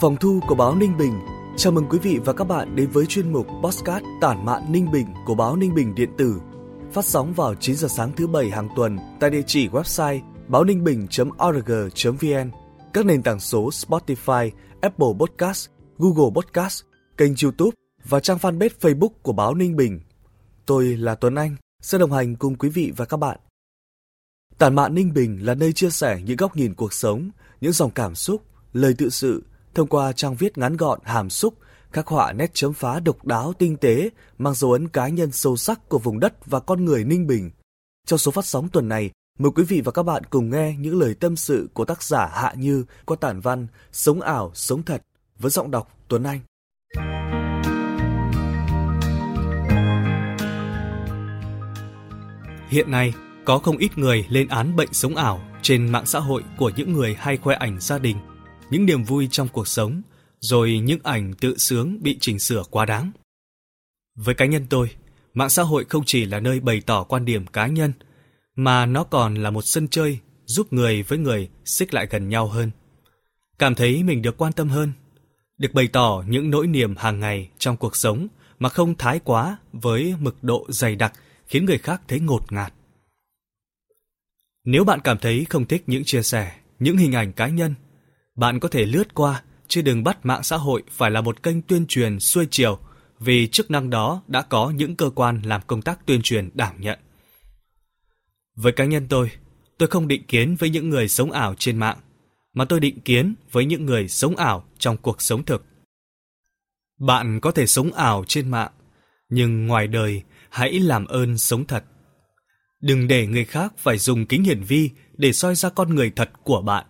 Phòng thu của báo Ninh Bình, chào mừng quý vị và các bạn đến với chuyên mục Postcard Tản mạn Ninh Bình của báo Ninh Bình điện tử, phát sóng vào 9 giờ sáng thứ bảy hàng tuần tại địa chỉ website báo ninh bình.org.vn, các nền tảng số Spotify, Apple Podcast, Google Podcast, kênh YouTube và trang fanpage Facebook của báo Ninh Bình. Tôi là Tuấn Anh, sẽ đồng hành cùng quý vị và các bạn. Tản mạn Ninh Bình là nơi chia sẻ những góc nhìn cuộc sống, những dòng cảm xúc, lời tự sự thông qua trang viết ngắn gọn hàm xúc, khắc họa nét chấm phá độc đáo tinh tế, mang dấu ấn cá nhân sâu sắc của vùng đất và con người Ninh Bình. Trong số phát sóng tuần này, mời quý vị và các bạn cùng nghe những lời tâm sự của tác giả Hạ Như qua tản văn Sống ảo, sống thật với giọng đọc Tuấn Anh. Hiện nay, có không ít người lên án bệnh sống ảo trên mạng xã hội của những người hay khoe ảnh gia đình những niềm vui trong cuộc sống, rồi những ảnh tự sướng bị chỉnh sửa quá đáng. Với cá nhân tôi, mạng xã hội không chỉ là nơi bày tỏ quan điểm cá nhân, mà nó còn là một sân chơi giúp người với người xích lại gần nhau hơn. Cảm thấy mình được quan tâm hơn, được bày tỏ những nỗi niềm hàng ngày trong cuộc sống mà không thái quá với mực độ dày đặc khiến người khác thấy ngột ngạt. Nếu bạn cảm thấy không thích những chia sẻ, những hình ảnh cá nhân bạn có thể lướt qua, chứ đừng bắt mạng xã hội phải là một kênh tuyên truyền xuôi chiều, vì chức năng đó đã có những cơ quan làm công tác tuyên truyền đảm nhận. Với cá nhân tôi, tôi không định kiến với những người sống ảo trên mạng, mà tôi định kiến với những người sống ảo trong cuộc sống thực. Bạn có thể sống ảo trên mạng, nhưng ngoài đời hãy làm ơn sống thật. Đừng để người khác phải dùng kính hiển vi để soi ra con người thật của bạn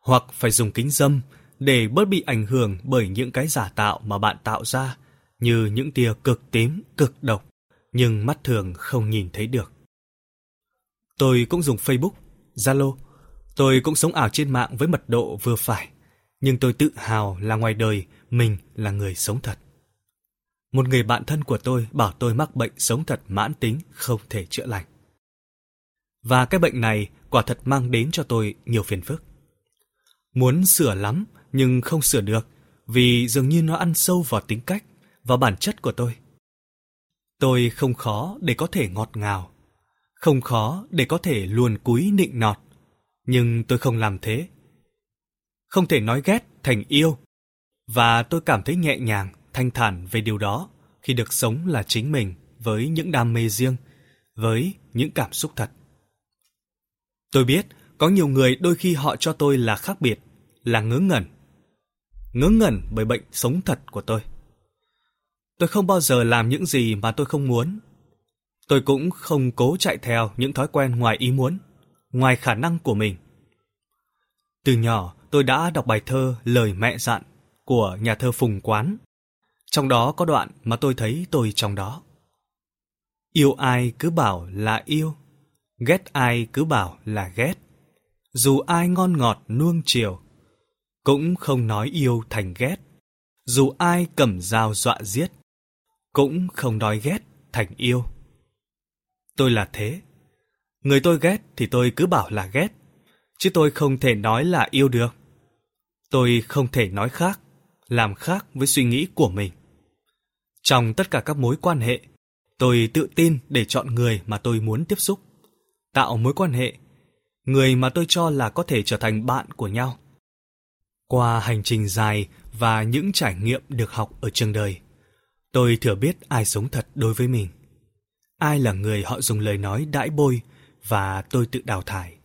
hoặc phải dùng kính dâm để bớt bị ảnh hưởng bởi những cái giả tạo mà bạn tạo ra, như những tia cực tím, cực độc, nhưng mắt thường không nhìn thấy được. Tôi cũng dùng Facebook, Zalo. Tôi cũng sống ảo trên mạng với mật độ vừa phải, nhưng tôi tự hào là ngoài đời mình là người sống thật. Một người bạn thân của tôi bảo tôi mắc bệnh sống thật mãn tính không thể chữa lành. Và cái bệnh này quả thật mang đến cho tôi nhiều phiền phức. Muốn sửa lắm nhưng không sửa được vì dường như nó ăn sâu vào tính cách, và bản chất của tôi. Tôi không khó để có thể ngọt ngào, không khó để có thể luồn cúi nịnh nọt, nhưng tôi không làm thế. Không thể nói ghét thành yêu, và tôi cảm thấy nhẹ nhàng, thanh thản về điều đó khi được sống là chính mình với những đam mê riêng, với những cảm xúc thật. Tôi biết có nhiều người đôi khi họ cho tôi là khác biệt, là ngớ ngẩn. Ngớ ngẩn bởi bệnh sống thật của tôi. Tôi không bao giờ làm những gì mà tôi không muốn. Tôi cũng không cố chạy theo những thói quen ngoài ý muốn, ngoài khả năng của mình. Từ nhỏ, tôi đã đọc bài thơ Lời mẹ dặn của nhà thơ Phùng Quán. Trong đó có đoạn mà tôi thấy tôi trong đó. Yêu ai cứ bảo là yêu, ghét ai cứ bảo là ghét dù ai ngon ngọt nuông chiều, cũng không nói yêu thành ghét. Dù ai cầm dao dọa giết, cũng không nói ghét thành yêu. Tôi là thế. Người tôi ghét thì tôi cứ bảo là ghét, chứ tôi không thể nói là yêu được. Tôi không thể nói khác, làm khác với suy nghĩ của mình. Trong tất cả các mối quan hệ, tôi tự tin để chọn người mà tôi muốn tiếp xúc, tạo mối quan hệ người mà tôi cho là có thể trở thành bạn của nhau. Qua hành trình dài và những trải nghiệm được học ở trường đời, tôi thừa biết ai sống thật đối với mình. Ai là người họ dùng lời nói đãi bôi và tôi tự đào thải.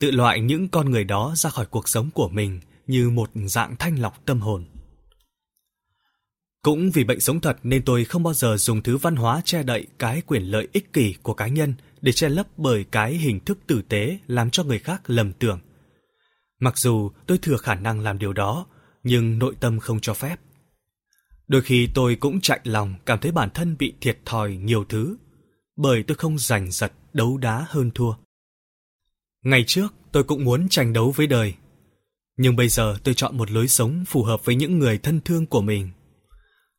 Tự loại những con người đó ra khỏi cuộc sống của mình như một dạng thanh lọc tâm hồn. Cũng vì bệnh sống thật nên tôi không bao giờ dùng thứ văn hóa che đậy cái quyền lợi ích kỷ của cá nhân để che lấp bởi cái hình thức tử tế làm cho người khác lầm tưởng. Mặc dù tôi thừa khả năng làm điều đó, nhưng nội tâm không cho phép. Đôi khi tôi cũng chạy lòng cảm thấy bản thân bị thiệt thòi nhiều thứ, bởi tôi không giành giật đấu đá hơn thua. Ngày trước tôi cũng muốn tranh đấu với đời, nhưng bây giờ tôi chọn một lối sống phù hợp với những người thân thương của mình.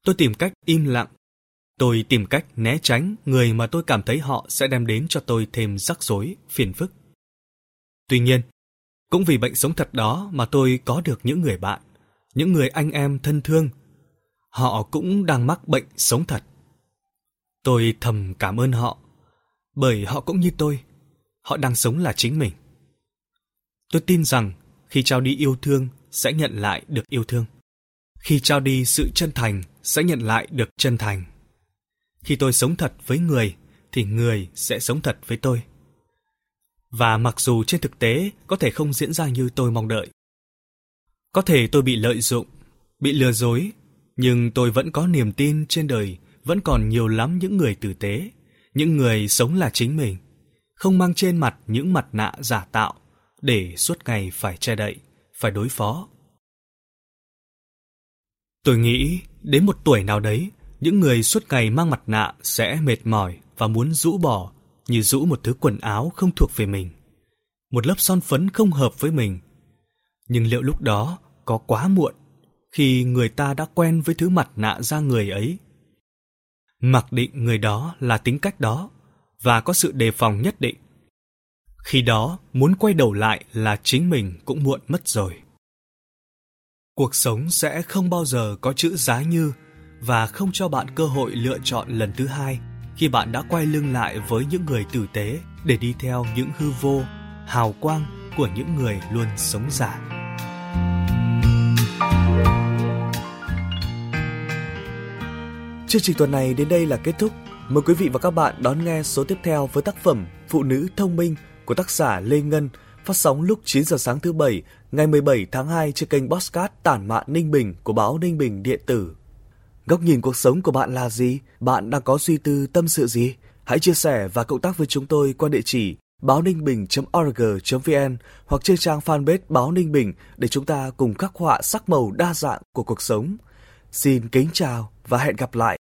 Tôi tìm cách im lặng. Tôi tìm cách né tránh người mà tôi cảm thấy họ sẽ đem đến cho tôi thêm rắc rối, phiền phức. Tuy nhiên, cũng vì bệnh sống thật đó mà tôi có được những người bạn, những người anh em thân thương. Họ cũng đang mắc bệnh sống thật. Tôi thầm cảm ơn họ, bởi họ cũng như tôi, họ đang sống là chính mình. Tôi tin rằng khi trao đi yêu thương sẽ nhận lại được yêu thương. Khi trao đi sự chân thành sẽ nhận lại được chân thành. Khi tôi sống thật với người thì người sẽ sống thật với tôi. Và mặc dù trên thực tế có thể không diễn ra như tôi mong đợi. Có thể tôi bị lợi dụng, bị lừa dối, nhưng tôi vẫn có niềm tin trên đời vẫn còn nhiều lắm những người tử tế, những người sống là chính mình, không mang trên mặt những mặt nạ giả tạo để suốt ngày phải che đậy, phải đối phó. Tôi nghĩ đến một tuổi nào đấy, những người suốt ngày mang mặt nạ sẽ mệt mỏi và muốn rũ bỏ như rũ một thứ quần áo không thuộc về mình, một lớp son phấn không hợp với mình. Nhưng liệu lúc đó có quá muộn khi người ta đã quen với thứ mặt nạ da người ấy? Mặc định người đó là tính cách đó và có sự đề phòng nhất định. Khi đó, muốn quay đầu lại là chính mình cũng muộn mất rồi. Cuộc sống sẽ không bao giờ có chữ giá như và không cho bạn cơ hội lựa chọn lần thứ hai khi bạn đã quay lưng lại với những người tử tế để đi theo những hư vô, hào quang của những người luôn sống giả. Chương trình tuần này đến đây là kết thúc. Mời quý vị và các bạn đón nghe số tiếp theo với tác phẩm Phụ nữ thông minh của tác giả Lê Ngân phát sóng lúc 9 giờ sáng thứ Bảy, ngày 17 tháng 2 trên kênh Bosscat Tản Mạn Ninh Bình của báo Ninh Bình Điện tử. Góc nhìn cuộc sống của bạn là gì? Bạn đang có suy tư, tâm sự gì? Hãy chia sẻ và cộng tác với chúng tôi qua địa chỉ báo ninh bình.org.vn hoặc trên trang fanpage báo Ninh Bình để chúng ta cùng khắc họa sắc màu đa dạng của cuộc sống. Xin kính chào và hẹn gặp lại